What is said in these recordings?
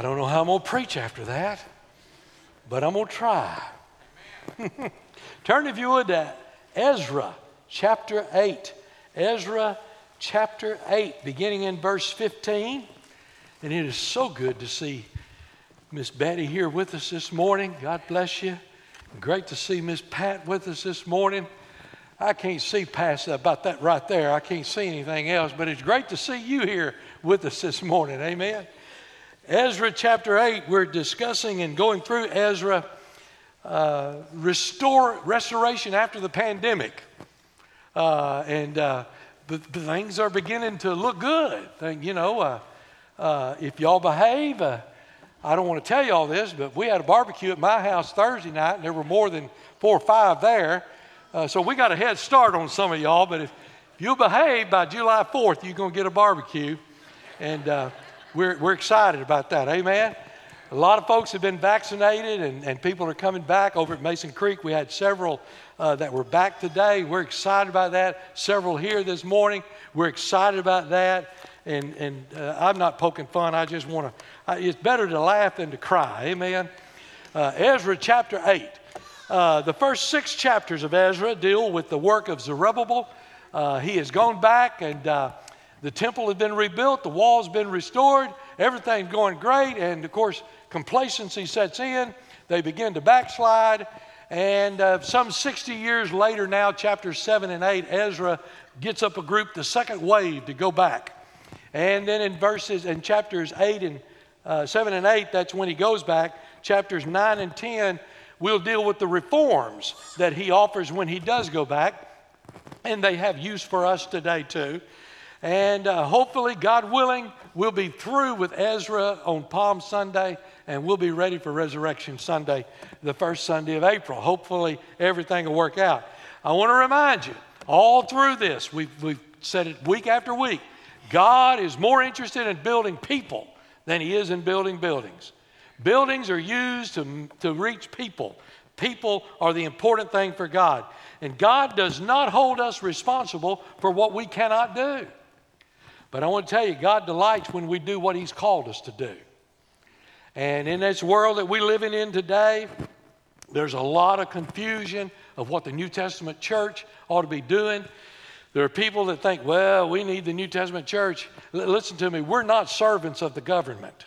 I don't know how I'm going to preach after that, but I'm going to try. Turn, if you would, to Ezra chapter 8. Ezra chapter 8, beginning in verse 15. And it is so good to see Miss Betty here with us this morning. God bless you. Great to see Miss Pat with us this morning. I can't see past about that right there. I can't see anything else, but it's great to see you here with us this morning. Amen. Ezra chapter 8, we're discussing and going through Ezra uh, restore, restoration after the pandemic. Uh, and uh, things are beginning to look good. You know, uh, uh, if y'all behave, uh, I don't want to tell you all this, but we had a barbecue at my house Thursday night, and there were more than four or five there. Uh, so we got a head start on some of y'all, but if, if you behave by July 4th, you're going to get a barbecue. And uh, we're, we're excited about that. Amen. A lot of folks have been vaccinated, and, and people are coming back over at Mason Creek. We had several uh, that were back today. We're excited about that. Several here this morning. We're excited about that. And, and uh, I'm not poking fun. I just want to, it's better to laugh than to cry. Amen. Uh, Ezra chapter 8. Uh, the first six chapters of Ezra deal with the work of Zerubbabel. Uh, he has gone back and uh, the temple has been rebuilt, the wall's been restored, everything's going great, and of course, complacency sets in. They begin to backslide, and uh, some 60 years later, now, chapters 7 and 8, Ezra gets up a group, the second wave, to go back. And then in verses, in chapters 8 and uh, 7 and 8, that's when he goes back. Chapters 9 and 10, We'll deal with the reforms that he offers when he does go back, and they have use for us today too. And uh, hopefully, God willing, we'll be through with Ezra on Palm Sunday, and we'll be ready for Resurrection Sunday, the first Sunday of April. Hopefully, everything will work out. I want to remind you, all through this, we've, we've said it week after week, God is more interested in building people than he is in building buildings. Buildings are used to, to reach people. People are the important thing for God. And God does not hold us responsible for what we cannot do. But I want to tell you, God delights when we do what He's called us to do. And in this world that we're living in today, there's a lot of confusion of what the New Testament church ought to be doing. There are people that think, well, we need the New Testament church. L- listen to me, we're not servants of the government.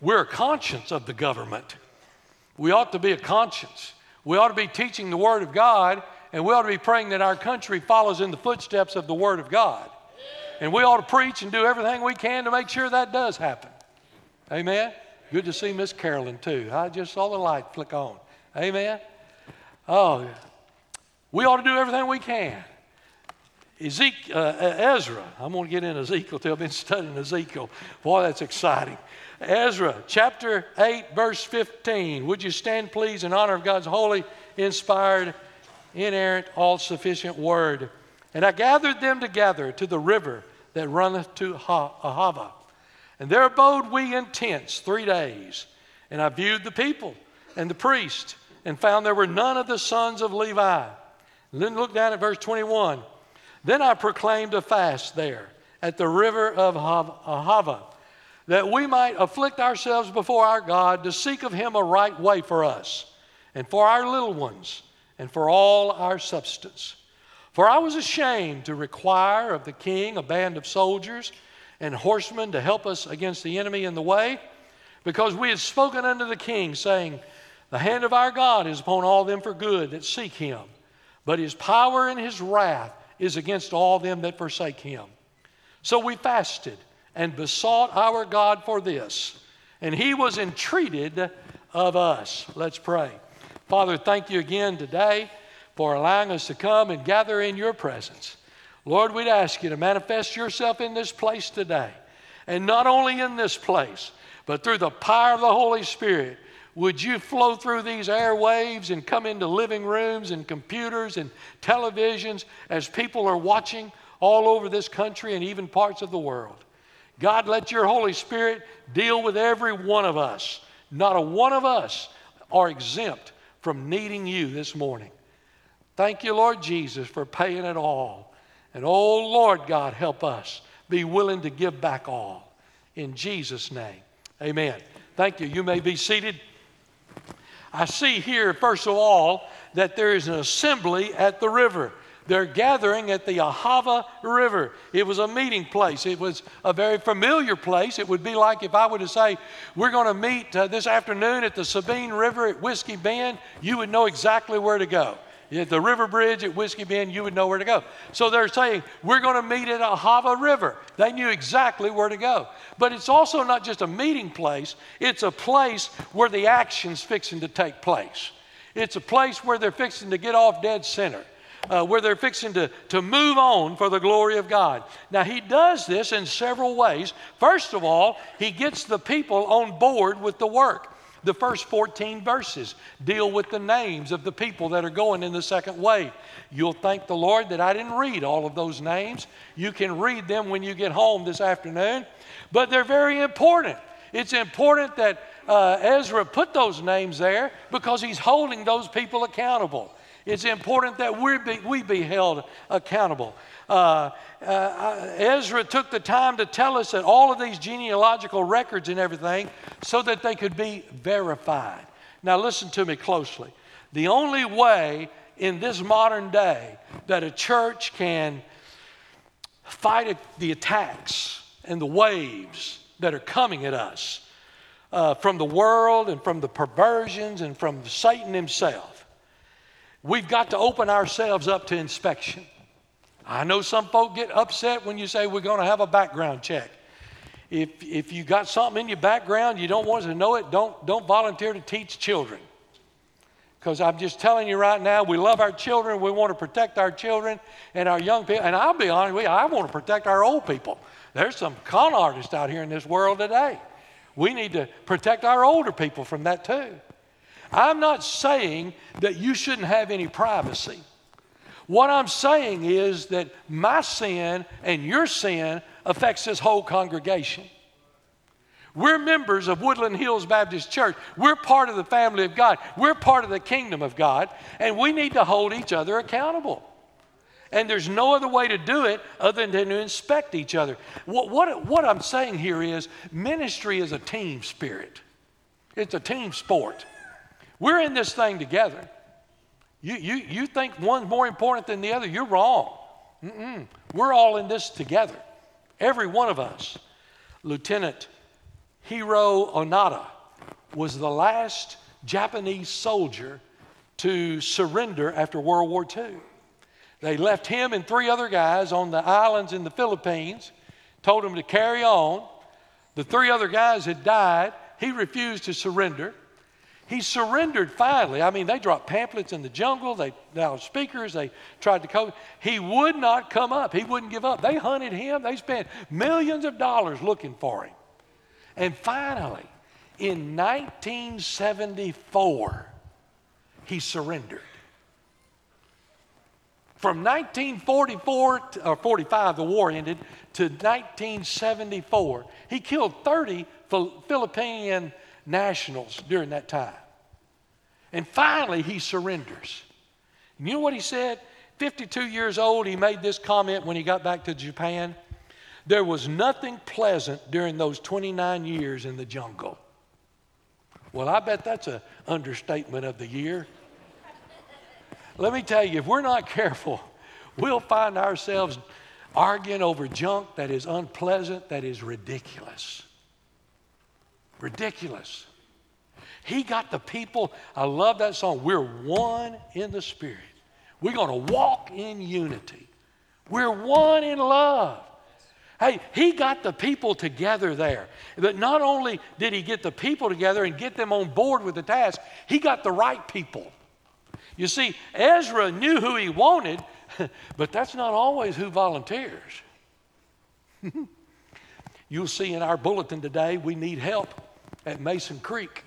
We're a conscience of the government. We ought to be a conscience. We ought to be teaching the Word of God, and we ought to be praying that our country follows in the footsteps of the Word of God. And we ought to preach and do everything we can to make sure that does happen. Amen. Good to see Miss Carolyn too. I just saw the light flick on. Amen. Oh, we ought to do everything we can. Ezekiel, uh, Ezra, I'm going to get in Ezekiel too. I've been studying Ezekiel. Boy, that's exciting. Ezra chapter 8, verse 15. Would you stand, please, in honor of God's holy, inspired, inerrant, all sufficient word? And I gathered them together to the river that runneth to Ahava. And there abode we in tents three days. And I viewed the people and the priest and found there were none of the sons of Levi. And then look down at verse 21. Then I proclaimed a fast there at the river of Ahava that we might afflict ourselves before our God to seek of Him a right way for us and for our little ones and for all our substance. For I was ashamed to require of the king a band of soldiers and horsemen to help us against the enemy in the way, because we had spoken unto the king, saying, The hand of our God is upon all them for good that seek him, but his power and his wrath is against all them that forsake him. So we fasted and besought our God for this. And he was entreated of us. Let's pray. Father, thank you again today for allowing us to come and gather in your presence. Lord, we'd ask you to manifest yourself in this place today. And not only in this place, but through the power of the Holy Spirit, would you flow through these airwaves and come into living rooms and computers and televisions as people are watching all over this country and even parts of the world? God, let your Holy Spirit deal with every one of us. Not a one of us are exempt from needing you this morning. Thank you, Lord Jesus, for paying it all. And oh, Lord God, help us be willing to give back all. In Jesus' name, Amen. Thank you. You may be seated. I see here, first of all, that there is an assembly at the river. They're gathering at the Ahava River. It was a meeting place. It was a very familiar place. It would be like if I were to say, We're going to meet uh, this afternoon at the Sabine River at Whiskey Bend, you would know exactly where to go. At the river bridge at Whiskey Bend, you would know where to go. So they're saying, We're going to meet at Ahava River. They knew exactly where to go. But it's also not just a meeting place, it's a place where the action's fixing to take place. It's a place where they're fixing to get off dead center uh, where they're fixing to, to move on for the glory of God. Now, he does this in several ways. First of all, he gets the people on board with the work. The first 14 verses deal with the names of the people that are going in the second wave. You'll thank the Lord that I didn't read all of those names. You can read them when you get home this afternoon, but they're very important. It's important that uh, Ezra put those names there because he's holding those people accountable. It's important that we be, we be held accountable. Uh, uh, Ezra took the time to tell us that all of these genealogical records and everything so that they could be verified. Now, listen to me closely. The only way in this modern day that a church can fight the attacks and the waves that are coming at us uh, from the world and from the perversions and from Satan himself We've got to open ourselves up to inspection. I know some folk get upset when you say we're going to have a background check. If, if you got something in your background, you don't want to know it, don't, don't volunteer to teach children. Because I'm just telling you right now, we love our children, we want to protect our children and our young people. And I'll be honest with you, I want to protect our old people. There's some con artists out here in this world today. We need to protect our older people from that too. I'm not saying that you shouldn't have any privacy. What I'm saying is that my sin and your sin affects this whole congregation. We're members of Woodland Hills Baptist Church. We're part of the family of God. We're part of the kingdom of God, and we need to hold each other accountable. And there's no other way to do it other than to inspect each other. What, what, what I'm saying here is ministry is a team spirit, it's a team sport. We're in this thing together. You, you, you think one's more important than the other, you're wrong. Mm-mm. We're all in this together, every one of us. Lieutenant Hiro Onoda was the last Japanese soldier to surrender after World War II. They left him and three other guys on the islands in the Philippines, told them to carry on. The three other guys had died. He refused to surrender. He surrendered finally. I mean, they dropped pamphlets in the jungle, they now speakers, they tried to cope. He would not come up. He wouldn't give up. They hunted him, they spent millions of dollars looking for him. And finally, in 1974, he surrendered. From 1944 to, or 45, the war ended, to 1974, he killed 30 Philippine nationals during that time. And finally, he surrenders. And you know what he said? 52 years old, he made this comment when he got back to Japan. There was nothing pleasant during those 29 years in the jungle. Well, I bet that's an understatement of the year. Let me tell you, if we're not careful, we'll find ourselves arguing over junk that is unpleasant, that is ridiculous. Ridiculous. He got the people. I love that song. We're one in the Spirit. We're going to walk in unity. We're one in love. Hey, he got the people together there. But not only did he get the people together and get them on board with the task, he got the right people. You see, Ezra knew who he wanted, but that's not always who volunteers. You'll see in our bulletin today, we need help at Mason Creek.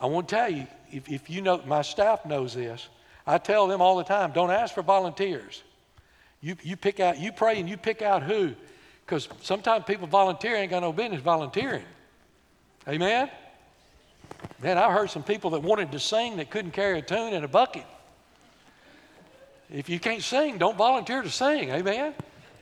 I want to tell you, if, if you know, my staff knows this. I tell them all the time, don't ask for volunteers. You, you pick out, you pray and you pick out who. Because sometimes people volunteer ain't got no business volunteering. Amen? Man, I heard some people that wanted to sing that couldn't carry a tune in a bucket. If you can't sing, don't volunteer to sing. Amen?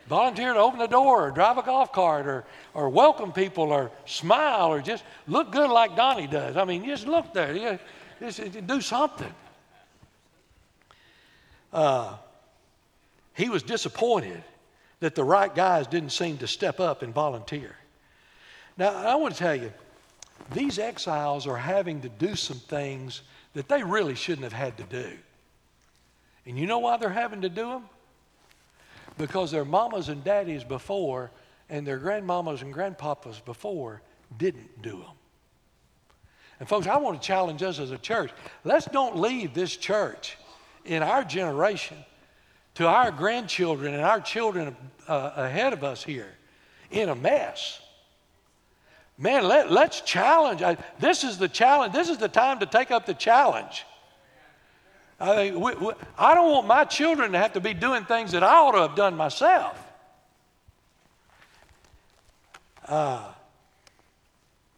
Volunteer to open the door or drive a golf cart or, or welcome people or smile or just look good like Donnie does. I mean, just look there. Just, just do something. Uh, he was disappointed that the right guys didn't seem to step up and volunteer. Now, I want to tell you, these exiles are having to do some things that they really shouldn't have had to do. And you know why they're having to do them? Because their mamas and daddies before and their grandmamas and grandpapas before didn't do them. And folks, I want to challenge us as a church. Let's don't leave this church in our generation to our grandchildren and our children uh, ahead of us here in a mess. Man, let, let's challenge. I, this is the challenge. This is the time to take up the challenge. I, mean, we, we, I don't want my children to have to be doing things that I ought to have done myself. Uh,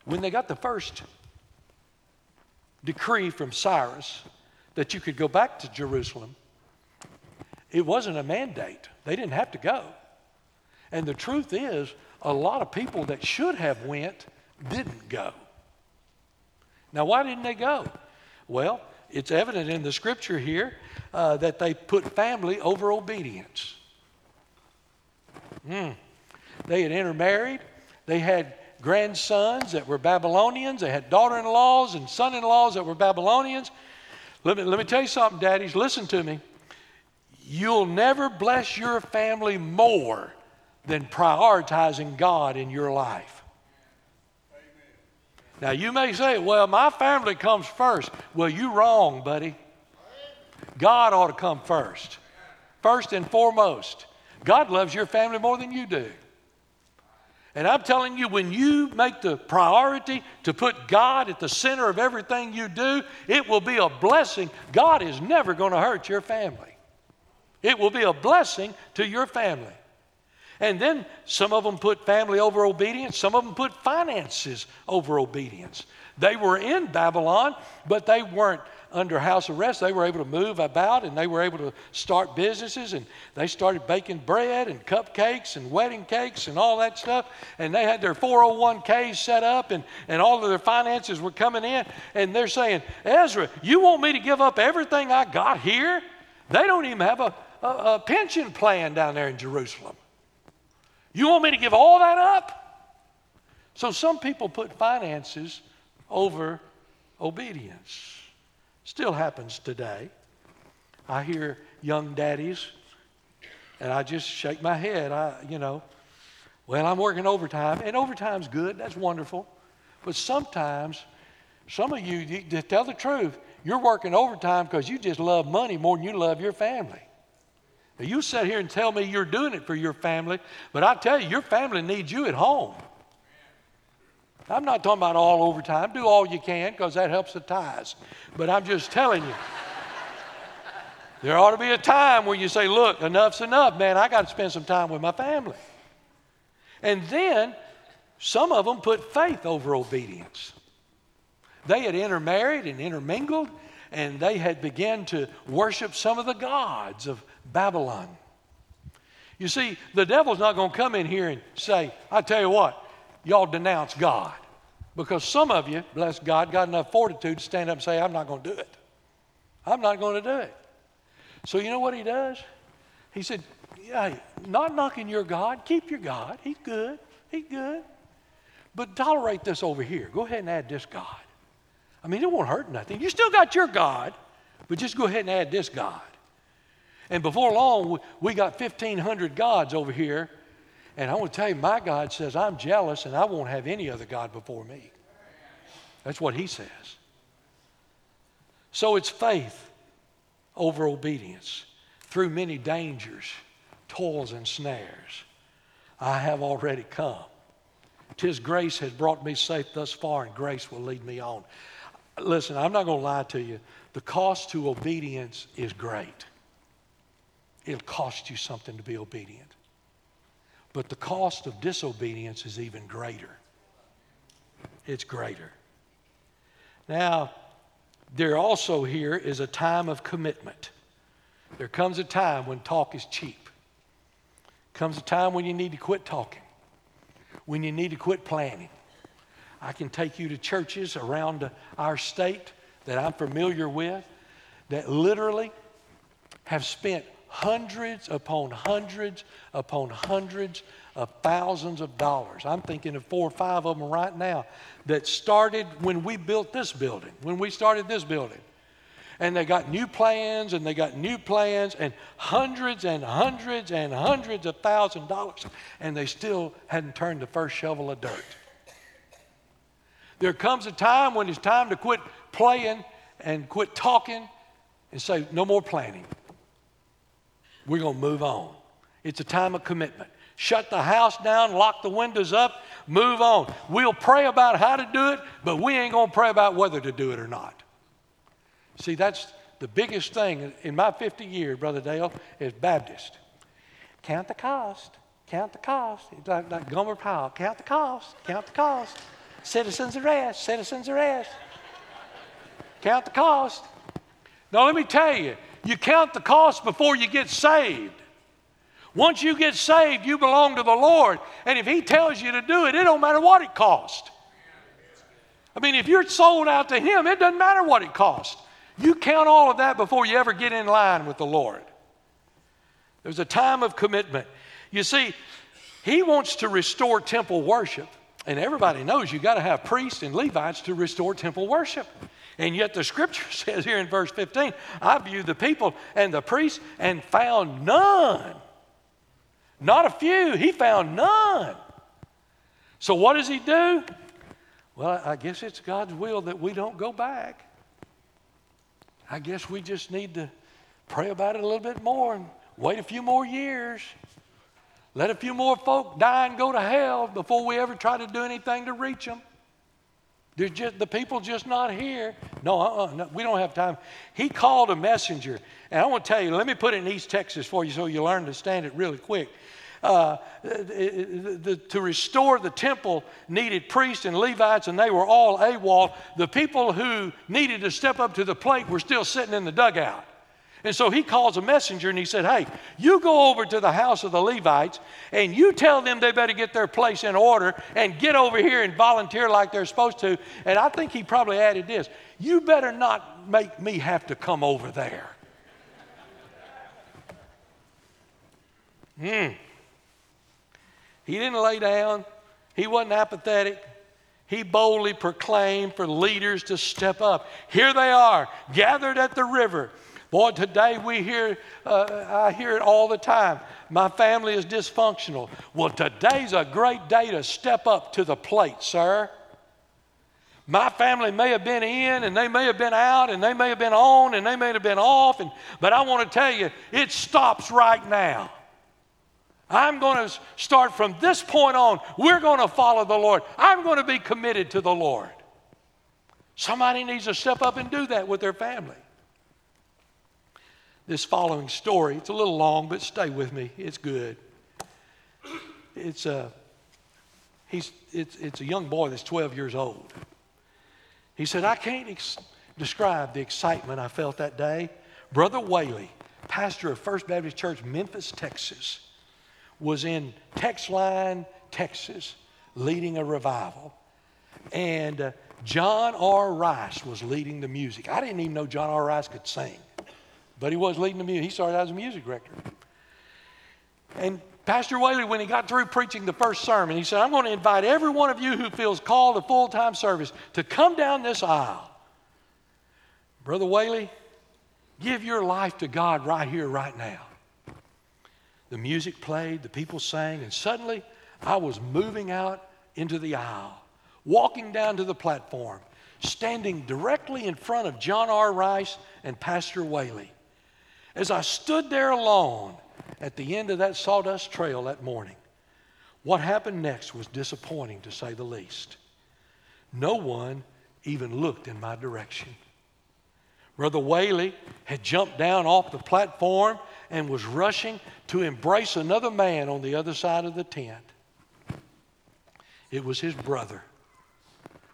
when they got the first decree from Cyrus that you could go back to Jerusalem, it wasn't a mandate. They didn't have to go. And the truth is, a lot of people that should have went didn't go. Now, why didn't they go? Well, it's evident in the scripture here uh, that they put family over obedience. Mm. They had intermarried. They had grandsons that were Babylonians. They had daughter in laws and son in laws that were Babylonians. Let me, let me tell you something, daddies. Listen to me. You'll never bless your family more than prioritizing God in your life. Now, you may say, well, my family comes first. Well, you're wrong, buddy. God ought to come first. First and foremost. God loves your family more than you do. And I'm telling you, when you make the priority to put God at the center of everything you do, it will be a blessing. God is never going to hurt your family. It will be a blessing to your family. And then some of them put family over obedience, some of them put finances over obedience. They were in Babylon, but they weren't under house arrest. They were able to move about and they were able to start businesses and they started baking bread and cupcakes and wedding cakes and all that stuff. And they had their 401ks set up and, and all of their finances were coming in. And they're saying, Ezra, you want me to give up everything I got here? They don't even have a, a, a pension plan down there in Jerusalem. You want me to give all that up? So some people put finances over obedience. Still happens today. I hear young daddies, and I just shake my head. I, you know, well, I'm working overtime, and overtime's good. That's wonderful. But sometimes, some of you, to tell the truth, you're working overtime because you just love money more than you love your family. Now, you sit here and tell me you're doing it for your family, but I tell you, your family needs you at home. I'm not talking about all overtime. Do all you can because that helps the ties. But I'm just telling you, there ought to be a time where you say, look, enough's enough, man. I got to spend some time with my family. And then some of them put faith over obedience. They had intermarried and intermingled, and they had begun to worship some of the gods of Babylon. You see, the devil's not going to come in here and say, I tell you what, y'all denounce God. Because some of you, bless God, got enough fortitude to stand up and say, I'm not going to do it. I'm not going to do it. So you know what he does? He said, Yeah, not knocking your God, keep your God. He's good. He's good. But tolerate this over here. Go ahead and add this God. I mean, it won't hurt nothing. You still got your God, but just go ahead and add this God. And before long, we got 1,500 gods over here. And I want to tell you, my God says, I'm jealous and I won't have any other God before me. That's what he says. So it's faith over obedience through many dangers, toils, and snares. I have already come. Tis grace has brought me safe thus far, and grace will lead me on. Listen, I'm not going to lie to you. The cost to obedience is great it'll cost you something to be obedient. But the cost of disobedience is even greater. It's greater. Now, there also here is a time of commitment. There comes a time when talk is cheap. Comes a time when you need to quit talking, when you need to quit planning. I can take you to churches around our state that I'm familiar with that literally have spent hundreds upon hundreds upon hundreds of thousands of dollars. I'm thinking of four or five of them right now that started when we built this building, when we started this building. And they got new plans and they got new plans and hundreds and hundreds and hundreds of thousand dollars, and they still hadn't turned the first shovel of dirt. There comes a time when it's time to quit playing and quit talking and say, no more planning. We're going to move on. It's a time of commitment. Shut the house down, lock the windows up, move on. We'll pray about how to do it, but we ain't going to pray about whether to do it or not. See, that's the biggest thing in my 50 years, Brother Dale, is Baptist. Count the cost. Count the cost. It's Like, like Gomer Pyle, Count the cost. Count the cost. Citizens arrest. Citizens arrest. Count the cost. Now, let me tell you, you count the cost before you get saved. Once you get saved, you belong to the Lord. And if He tells you to do it, it don't matter what it costs. I mean, if you're sold out to Him, it doesn't matter what it costs. You count all of that before you ever get in line with the Lord. There's a time of commitment. You see, He wants to restore temple worship. And everybody knows you got to have priests and Levites to restore temple worship. And yet the scripture says here in verse 15, I viewed the people and the priests and found none. Not a few, he found none. So what does he do? Well, I guess it's God's will that we don't go back. I guess we just need to pray about it a little bit more and wait a few more years. Let a few more folk die and go to hell before we ever try to do anything to reach them. There's just, the people just not here. No, uh-uh, no, we don't have time. He called a messenger. And I want to tell you, let me put it in East Texas for you so you learn to stand it really quick. Uh, the, the, to restore the temple needed priests and Levites, and they were all AWOL. The people who needed to step up to the plate were still sitting in the dugout. And so he calls a messenger and he said, Hey, you go over to the house of the Levites and you tell them they better get their place in order and get over here and volunteer like they're supposed to. And I think he probably added this You better not make me have to come over there. Hmm. He didn't lay down, he wasn't apathetic. He boldly proclaimed for leaders to step up. Here they are, gathered at the river. Boy, today we hear, uh, I hear it all the time. My family is dysfunctional. Well, today's a great day to step up to the plate, sir. My family may have been in and they may have been out and they may have been on and they may have been off, and, but I want to tell you, it stops right now. I'm going to start from this point on. We're going to follow the Lord. I'm going to be committed to the Lord. Somebody needs to step up and do that with their family this following story. It's a little long, but stay with me. It's good. It's a, he's, it's, it's a young boy that's 12 years old. He said, I can't ex- describe the excitement I felt that day. Brother Whaley, pastor of First Baptist Church, Memphis, Texas, was in Texline, Texas, leading a revival. And uh, John R. Rice was leading the music. I didn't even know John R. Rice could sing. But he was leading the music. He started out as a music director. And Pastor Whaley, when he got through preaching the first sermon, he said, I'm going to invite every one of you who feels called to full time service to come down this aisle. Brother Whaley, give your life to God right here, right now. The music played, the people sang, and suddenly I was moving out into the aisle, walking down to the platform, standing directly in front of John R. Rice and Pastor Whaley. As I stood there alone at the end of that sawdust trail that morning, what happened next was disappointing to say the least. No one even looked in my direction. Brother Whaley had jumped down off the platform and was rushing to embrace another man on the other side of the tent. It was his brother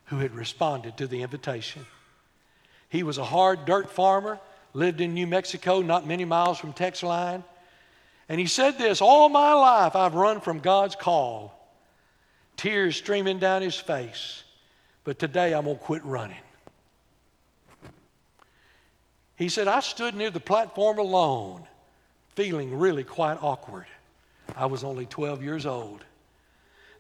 who had responded to the invitation. He was a hard dirt farmer lived in New Mexico, not many miles from Texline. And he said this All my life I've run from God's call, tears streaming down his face, but today I'm going to quit running. He said, I stood near the platform alone, feeling really quite awkward. I was only 12 years old.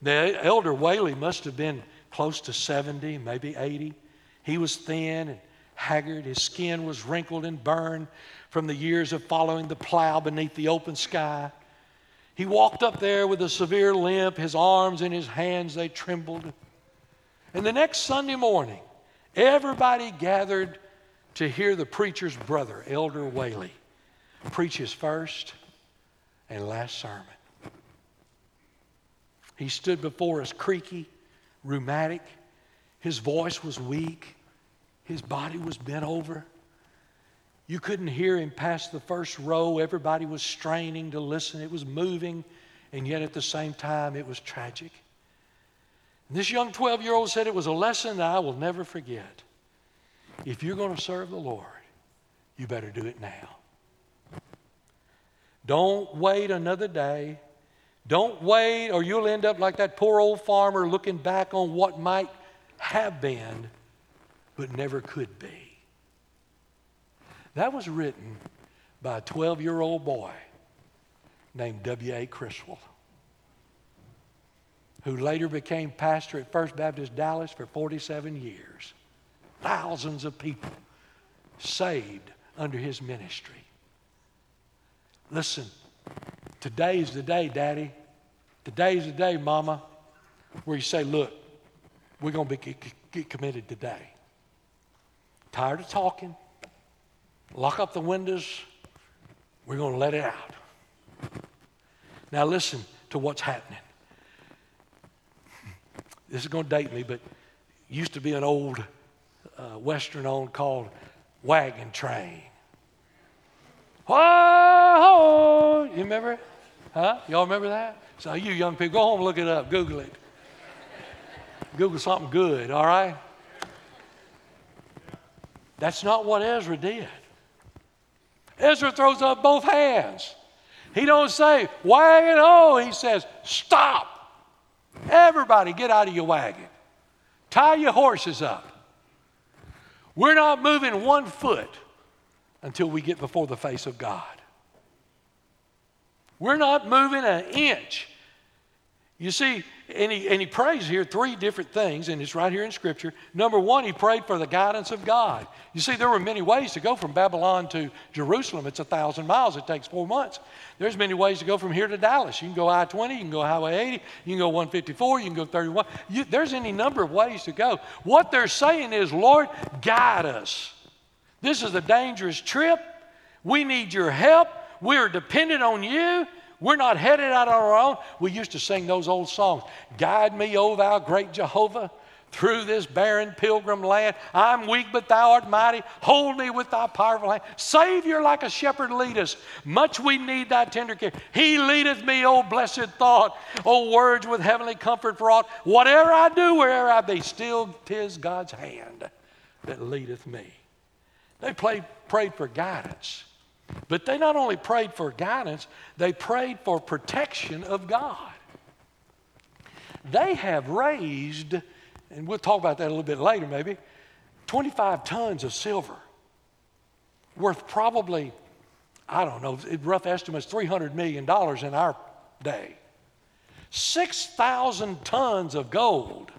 The elder Whaley must have been close to 70, maybe 80. He was thin and haggard. His skin was wrinkled and burned from the years of following the plow beneath the open sky. He walked up there with a severe limp, his arms and his hands, they trembled. And the next Sunday morning, everybody gathered to hear the preacher's brother, Elder Whaley, preach his first and last sermon. He stood before us creaky, rheumatic. His voice was weak. His body was bent over. You couldn't hear him past the first row. Everybody was straining to listen. It was moving, and yet at the same time, it was tragic. And this young 12 year old said it was a lesson that I will never forget. If you're going to serve the Lord, you better do it now. Don't wait another day. Don't wait, or you'll end up like that poor old farmer looking back on what might have been, but never could be. That was written by a 12 year old boy named W.A. Criswell, who later became pastor at First Baptist Dallas for 47 years. Thousands of people saved under his ministry. Listen, today's the day, Daddy. Today's the day, Mama, where you say, Look, we're going to be, get committed today. Tired of talking? Lock up the windows. We're going to let it out. Now, listen to what's happening. This is going to date me, but used to be an old uh, Western on called Wagon Train. Whoa! You remember it? Huh? Y'all remember that? So, you young people, go home and look it up. Google it. Google something good, all right? That's not what Ezra did. Ezra throws up both hands. He don't say, wagon oh, he says, stop. Everybody get out of your wagon. Tie your horses up. We're not moving one foot until we get before the face of God. We're not moving an inch. You see, and he, and he prays here three different things, and it's right here in Scripture. Number one, he prayed for the guidance of God. You see, there were many ways to go from Babylon to Jerusalem. It's a thousand miles, it takes four months. There's many ways to go from here to Dallas. You can go I 20, you can go Highway 80, you can go 154, you can go 31. You, there's any number of ways to go. What they're saying is, Lord, guide us. This is a dangerous trip. We need your help. We're dependent on you. We're not headed out on our own. We used to sing those old songs Guide me, O thou great Jehovah, through this barren pilgrim land. I'm weak, but thou art mighty. Hold me with thy powerful hand. Savior, like a shepherd, lead us. Much we need thy tender care. He leadeth me, O blessed thought. O words with heavenly comfort for aught. Whatever I do, wherever I be, still tis God's hand that leadeth me. They played, prayed for guidance. But they not only prayed for guidance, they prayed for protection of God. They have raised, and we'll talk about that a little bit later maybe, 25 tons of silver worth probably, I don't know, rough estimates, $300 million in our day. 6,000 tons of gold.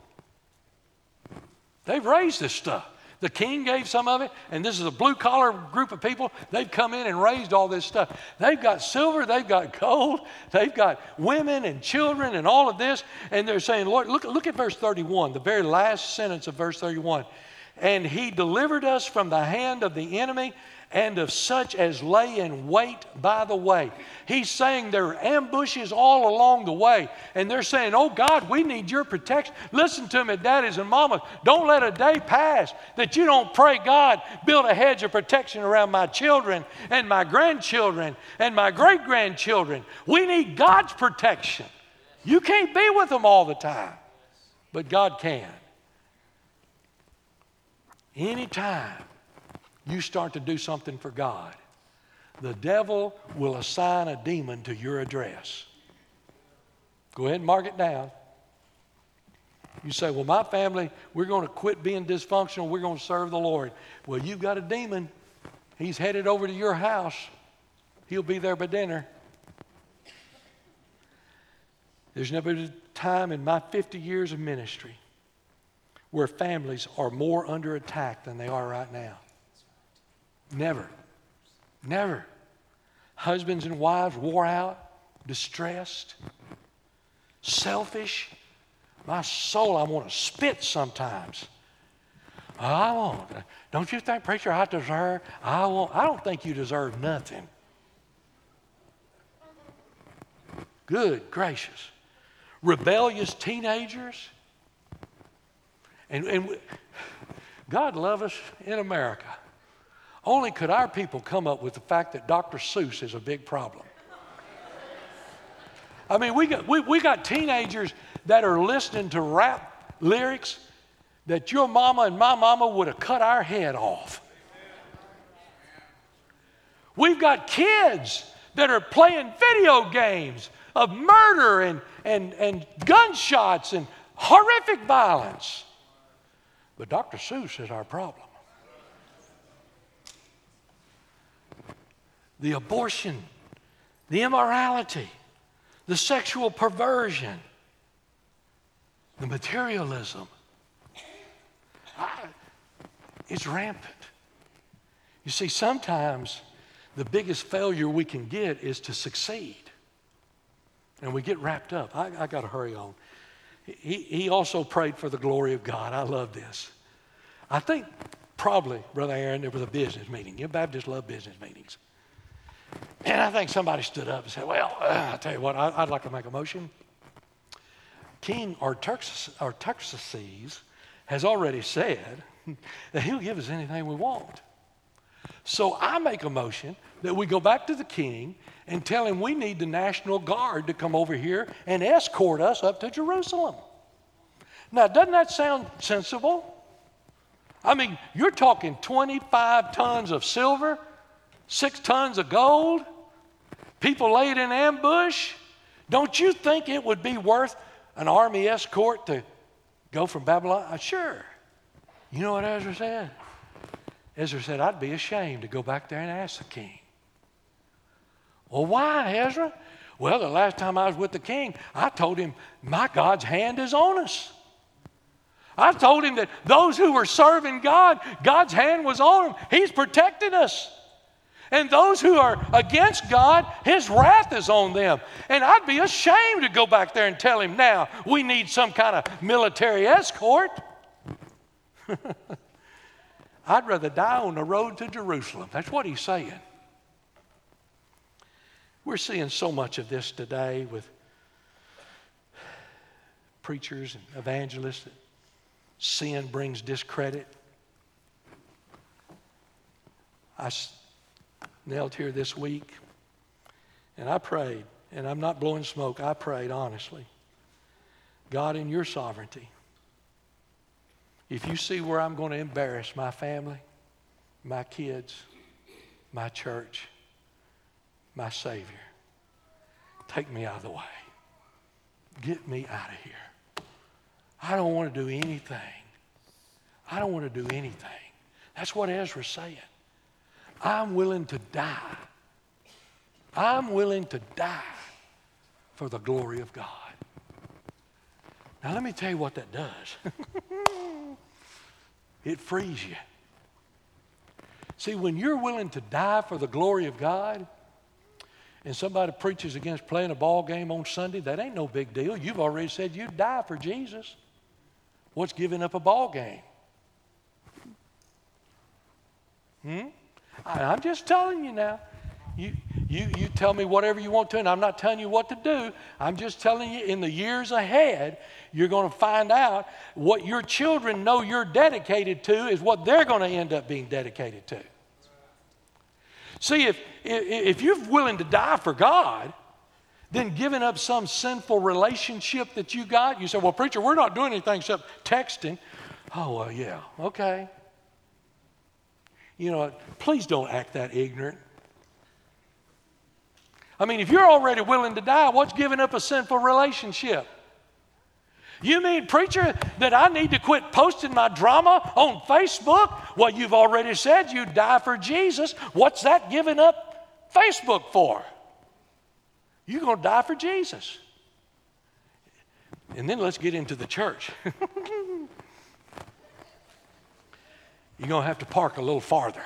They've raised this stuff. The king gave some of it, and this is a blue collar group of people. They've come in and raised all this stuff. They've got silver, they've got gold, they've got women and children and all of this. And they're saying, Lord, look, look at verse 31, the very last sentence of verse 31. And he delivered us from the hand of the enemy and of such as lay in wait by the way. He's saying there are ambushes all along the way, and they're saying, Oh God, we need your protection. Listen to me, daddies and mamas. Don't let a day pass that you don't pray, God, build a hedge of protection around my children and my grandchildren and my great grandchildren. We need God's protection. You can't be with them all the time, but God can. Anytime you start to do something for God, the devil will assign a demon to your address. Go ahead and mark it down. You say, Well, my family, we're going to quit being dysfunctional. We're going to serve the Lord. Well, you've got a demon. He's headed over to your house. He'll be there by dinner. There's never been a time in my 50 years of ministry where families are more under attack than they are right now. Never. Never. Husbands and wives wore out, distressed, selfish. My soul, I want to spit sometimes. I won't. Don't you think, preacher, I deserve? I won't. I don't think you deserve nothing. Good gracious. Rebellious teenagers. And, and God love us in America. Only could our people come up with the fact that Dr. Seuss is a big problem. I mean, we got, we, we got teenagers that are listening to rap lyrics that your mama and my mama would have cut our head off. We've got kids that are playing video games of murder and, and, and gunshots and horrific violence. But Dr. Seuss is our problem. The abortion, the immorality, the sexual perversion, the materialism. I, it's rampant. You see, sometimes the biggest failure we can get is to succeed. And we get wrapped up. I, I got to hurry on. He, he also prayed for the glory of God. I love this. I think probably, Brother Aaron, there was a business meeting. You Baptists love business meetings. And I think somebody stood up and said, Well, uh, I'll tell you what, I, would like to make a motion. King Artaxerxes has already said that he'll give us anything we want. So I make a motion that we go back to the king and tell him we need the National Guard to come over here and escort us up to Jerusalem. Now, doesn't that sound sensible? I mean, you're talking 25 tons of silver, six tons of gold, people laid in ambush. Don't you think it would be worth an army escort to go from Babylon? Uh, sure. You know what Ezra said? Ezra said, I'd be ashamed to go back there and ask the king. Well, why, Ezra? Well, the last time I was with the king, I told him, My God's hand is on us. I told him that those who were serving God, God's hand was on them. He's protecting us. And those who are against God, His wrath is on them. And I'd be ashamed to go back there and tell him now we need some kind of military escort. I'd rather die on the road to Jerusalem. That's what he's saying. We're seeing so much of this today with preachers and evangelists that sin brings discredit. I knelt here this week and I prayed, and I'm not blowing smoke, I prayed honestly. God, in your sovereignty, if you see where I'm going to embarrass my family, my kids, my church, my Savior. Take me out of the way. Get me out of here. I don't want to do anything. I don't want to do anything. That's what Ezra's saying. I'm willing to die. I'm willing to die for the glory of God. Now, let me tell you what that does it frees you. See, when you're willing to die for the glory of God, and somebody preaches against playing a ball game on Sunday, that ain't no big deal. You've already said you'd die for Jesus. What's giving up a ball game? Hmm? I'm just telling you now. You, you, you tell me whatever you want to, and I'm not telling you what to do. I'm just telling you in the years ahead, you're going to find out what your children know you're dedicated to is what they're going to end up being dedicated to. See, if, if you're willing to die for God, then giving up some sinful relationship that you got, you say, Well, preacher, we're not doing anything except texting. Oh, well, yeah, okay. You know, please don't act that ignorant. I mean, if you're already willing to die, what's giving up a sinful relationship? You mean, preacher, that I need to quit posting my drama on Facebook? Well, you've already said you die for Jesus. What's that giving up Facebook for? You're going to die for Jesus. And then let's get into the church. You're going to have to park a little farther.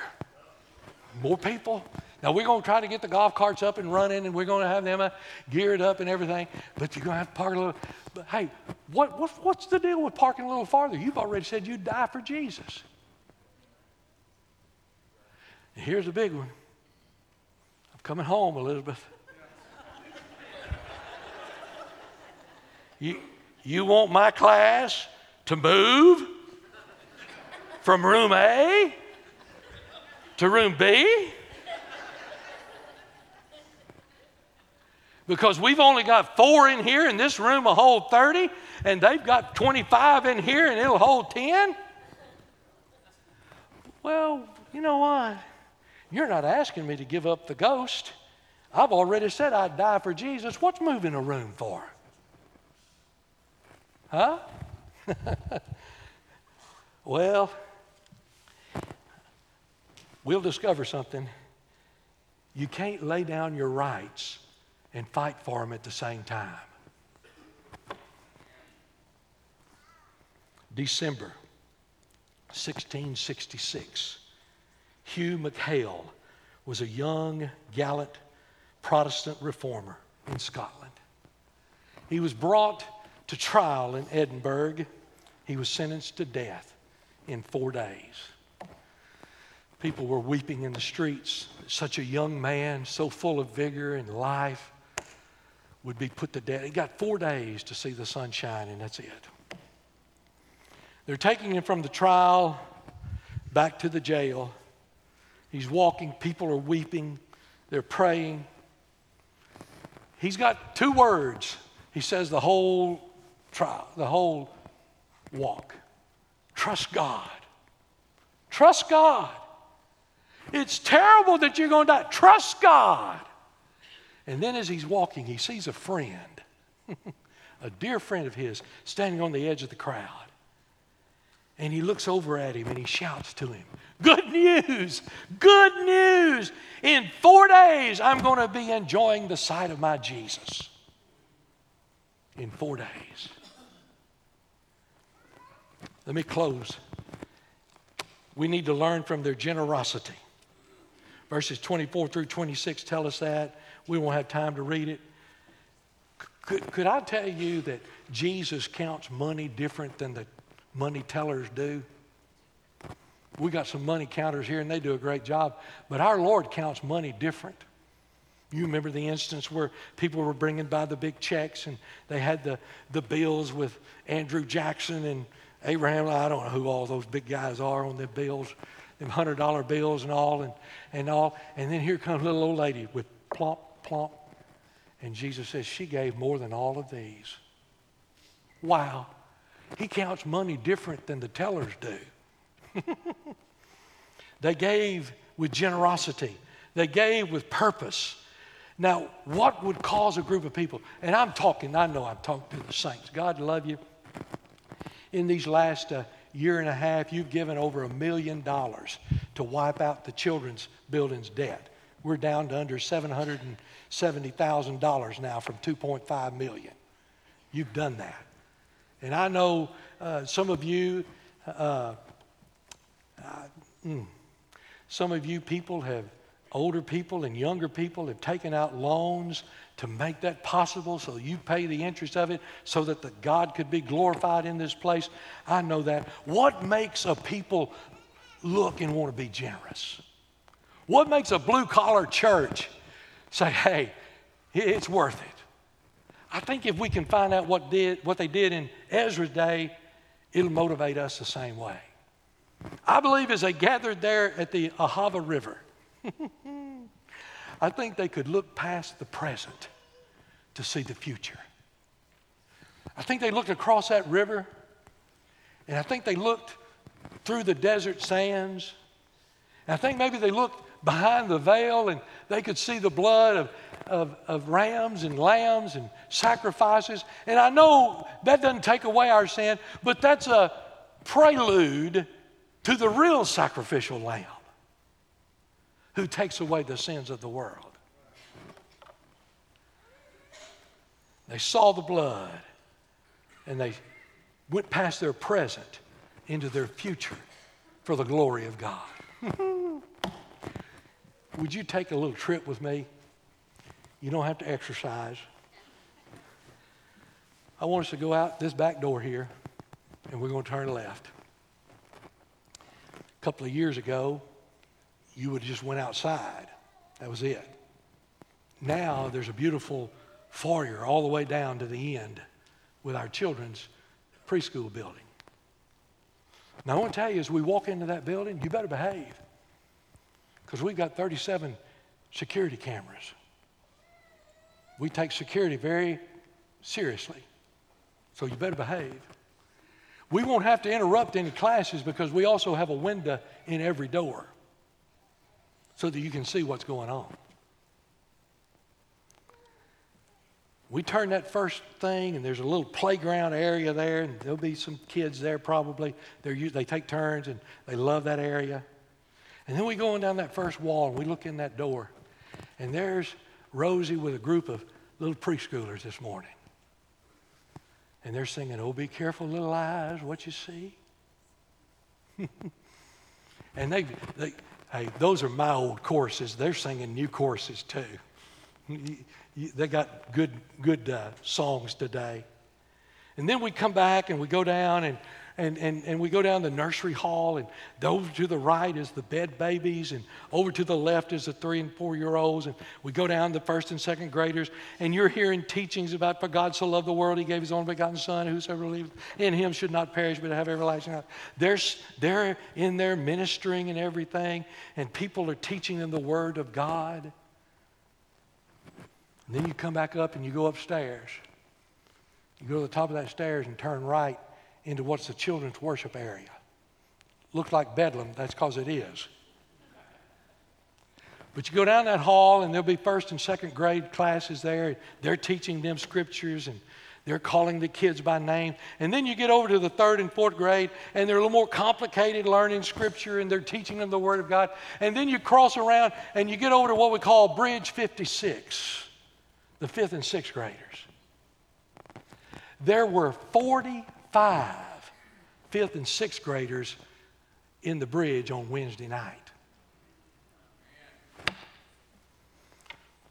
More people, now, we're going to try to get the golf carts up and running, and we're going to have them uh, geared up and everything, but you're going to have to park a little. But hey, what, what, what's the deal with parking a little farther? You've already said you'd die for Jesus. And here's a big one I'm coming home, Elizabeth. you, you want my class to move from room A to room B? because we've only got four in here and this room will hold 30 and they've got 25 in here and it'll hold 10 well you know what? You're not asking me to give up the ghost. I've already said i'd die for jesus. What's moving a room for? Huh? Well we'll discover something you can't lay down your rights and fight for them at the same time. December 1666, Hugh McKail was a young, gallant Protestant reformer in Scotland. He was brought to trial in Edinburgh. He was sentenced to death in four days. People were weeping in the streets. Such a young man, so full of vigor and life would be put to death. He got four days to see the sun shine, and that's it. They're taking him from the trial back to the jail. He's walking, people are weeping, they're praying. He's got two words. He says the whole trial, the whole walk. Trust God. Trust God. It's terrible that you're going to die. Trust God. And then as he's walking, he sees a friend, a dear friend of his, standing on the edge of the crowd. And he looks over at him and he shouts to him, Good news! Good news! In four days, I'm going to be enjoying the sight of my Jesus. In four days. Let me close. We need to learn from their generosity. Verses 24 through 26 tell us that. We won't have time to read it. Could, could I tell you that Jesus counts money different than the money tellers do? We got some money counters here and they do a great job, but our Lord counts money different. You remember the instance where people were bringing by the big checks and they had the, the bills with Andrew Jackson and Abraham. I don't know who all those big guys are on the bills, them $100 bills and all, and, and all. And then here comes a little old lady with plump plump. And Jesus says, She gave more than all of these. Wow. He counts money different than the tellers do. they gave with generosity, they gave with purpose. Now, what would cause a group of people, and I'm talking, I know I'm talking to the saints. God love you. In these last uh, year and a half, you've given over a million dollars to wipe out the children's building's debt. We're down to under 700 $70,000 now from 2.5 million. You've done that. And I know uh, some of you, uh, uh, mm, some of you people have, older people and younger people have taken out loans to make that possible so you pay the interest of it so that the God could be glorified in this place. I know that. What makes a people look and want to be generous? What makes a blue collar church say, hey, it's worth it. I think if we can find out what, did, what they did in Ezra's day, it'll motivate us the same way. I believe as they gathered there at the Ahava River, I think they could look past the present to see the future. I think they looked across that river, and I think they looked through the desert sands. And I think maybe they looked behind the veil and they could see the blood of of, of rams and lambs and sacrifices. And I know that doesn't take away our sin, but that's a prelude to the real sacrificial lamb who takes away the sins of the world. They saw the blood and they went past their present into their future for the glory of God. Would you take a little trip with me? You don't have to exercise. I want us to go out this back door here, and we're going to turn left. A couple of years ago, you would just went outside. That was it. Now there's a beautiful foyer all the way down to the end with our children's preschool building. Now, I want to tell you, as we walk into that building, you better behave because we've got 37 security cameras. We take security very seriously, so you better behave. We won't have to interrupt any classes because we also have a window in every door so that you can see what's going on. we turn that first thing, and there's a little playground area there, and there'll be some kids there probably. They're, they take turns, and they love that area. And then we go on down that first wall, and we look in that door, and there's Rosie with a group of little preschoolers this morning. And they're singing, Oh, be careful, little eyes, what you see. and they, they, hey, those are my old courses. They're singing new courses too they got good, good uh, songs today. And then we come back and we go down and, and, and, and we go down the nursery hall, and over to the right is the bed babies, and over to the left is the three and four year olds. And we go down the first and second graders, and you're hearing teachings about for God so loved the world, He gave His only begotten Son, whosoever believes in Him should not perish but have everlasting life. They're, they're in there ministering and everything, and people are teaching them the Word of God. And then you come back up and you go upstairs. You go to the top of that stairs and turn right into what's the children's worship area. Looks like Bedlam, that's because it is. But you go down that hall, and there'll be first and second grade classes there. They're teaching them scriptures and they're calling the kids by name. And then you get over to the third and fourth grade, and they're a little more complicated learning scripture, and they're teaching them the Word of God. And then you cross around and you get over to what we call Bridge 56 the fifth and sixth graders. There were 45 fifth and sixth graders in the bridge on Wednesday night.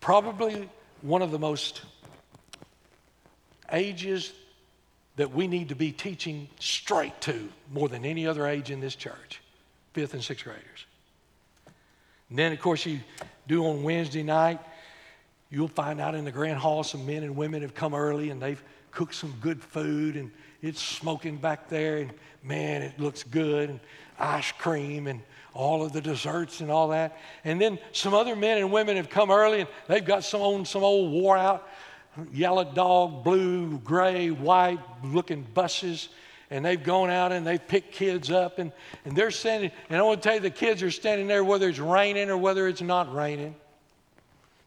Probably one of the most ages that we need to be teaching straight to more than any other age in this church fifth and sixth graders. And then, of course, you do on Wednesday night You'll find out in the grand hall some men and women have come early and they've cooked some good food and it's smoking back there and man, it looks good and ice cream and all of the desserts and all that. And then some other men and women have come early and they've got some on some old wore out yellow dog, blue, gray, white looking buses. And they've gone out and they've picked kids up and, and they're standing. And I want to tell you, the kids are standing there whether it's raining or whether it's not raining.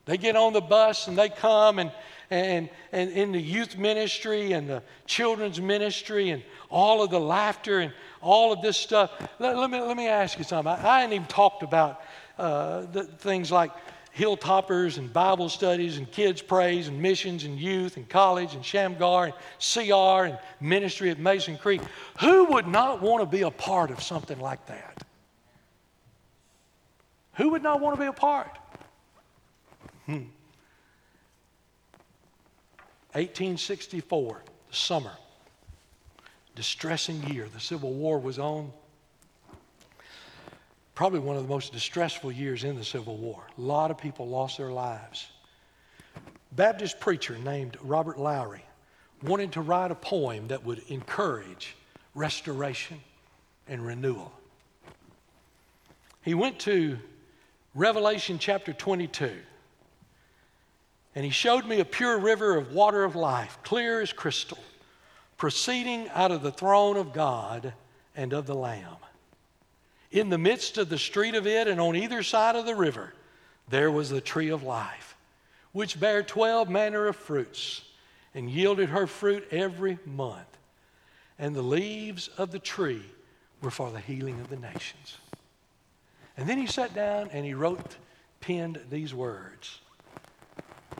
They get on the bus and they come and, and, and in the youth ministry and the children's ministry and all of the laughter and all of this stuff. Let, let me, let me ask you something. I, I hadn't even talked about uh, the, things like hilltoppers and Bible studies and kids' praise and missions and youth and college and Shamgar and CR and ministry at Mason Creek. Who would not want to be a part of something like that? Who would not want to be a part? Hmm. 1864, the summer, distressing year. The Civil War was on. Probably one of the most distressful years in the Civil War. A lot of people lost their lives. Baptist preacher named Robert Lowry wanted to write a poem that would encourage restoration and renewal. He went to Revelation chapter 22 and he showed me a pure river of water of life, clear as crystal, proceeding out of the throne of God and of the Lamb. In the midst of the street of it, and on either side of the river, there was the tree of life, which bare twelve manner of fruits, and yielded her fruit every month. And the leaves of the tree were for the healing of the nations. And then he sat down and he wrote, penned these words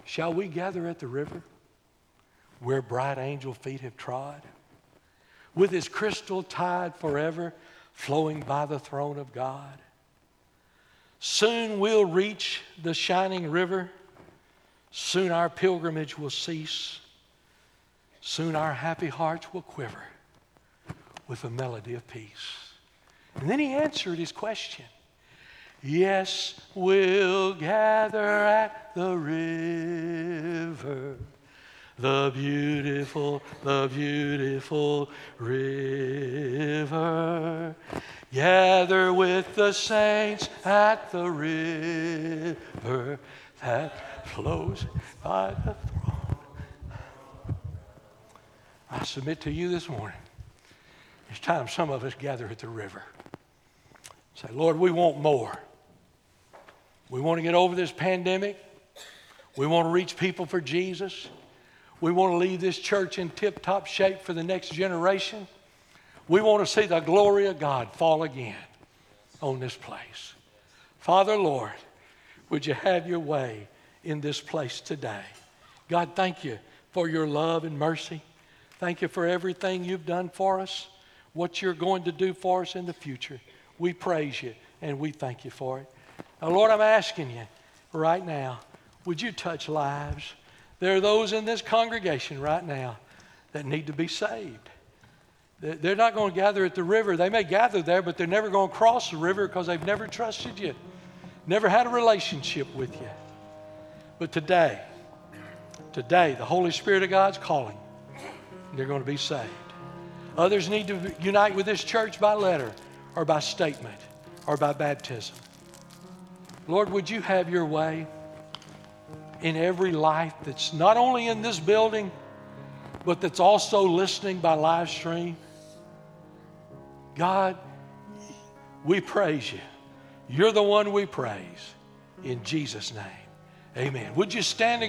Shall we gather at the river where bright angel feet have trod? With its crystal tide forever flowing by the throne of God? Soon we'll reach the shining river. Soon our pilgrimage will cease. Soon our happy hearts will quiver with a melody of peace. And then he answered his question Yes, we'll gather at the river, the beautiful, the beautiful river. Gather with the saints at the river that flows by the throne. I submit to you this morning, it's time some of us gather at the river. Say, Lord, we want more. We want to get over this pandemic. We want to reach people for Jesus. We want to leave this church in tip top shape for the next generation. We want to see the glory of God fall again on this place. Father, Lord, would you have your way in this place today? God, thank you for your love and mercy. Thank you for everything you've done for us, what you're going to do for us in the future. We praise you and we thank you for it. Now, Lord, I'm asking you right now, would you touch lives? There are those in this congregation right now that need to be saved. They're not going to gather at the river. They may gather there, but they're never going to cross the river because they've never trusted you, never had a relationship with you. But today, today, the Holy Spirit of God's calling. They're going to be saved. Others need to unite with this church by letter or by statement or by baptism. Lord, would you have your way in every life that's not only in this building, but that's also listening by live stream? God, we praise you. You're the one we praise. In Jesus' name, amen. Would you stand